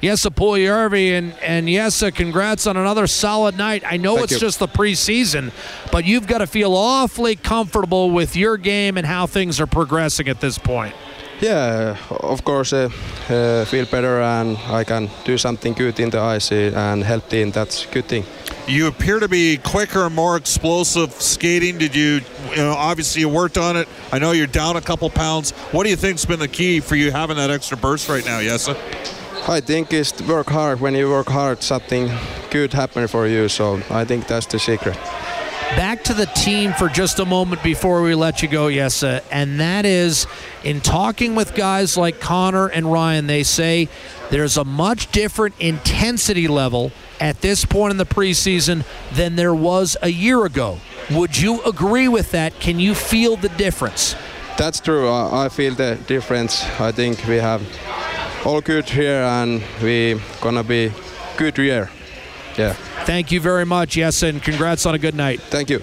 Jesse Puljujärvi and and Jesse, congrats on another solid night. I know Thank it's you. just the preseason, but you've got to feel awfully comfortable with your game and how things are progressing at this point. Yeah, of course, uh, uh, feel better and I can do something good in the ice and help team. That's good thing. You appear to be quicker and more explosive skating. Did you, you know, obviously you worked on it. I know you're down a couple pounds. What do you think's been the key for you having that extra burst right now, Jesse? I think is to work hard. When you work hard, something good happen for you. So I think that's the secret. Back to the team for just a moment before we let you go, Jesse, and that is in talking with guys like Connor and Ryan, they say there's a much different intensity level at this point in the preseason than there was a year ago. Would you agree with that? Can you feel the difference? That's true. I feel the difference. I think we have all good here and we gonna be good year. Yeah. Thank you very much, yes, and congrats on a good night. Thank you.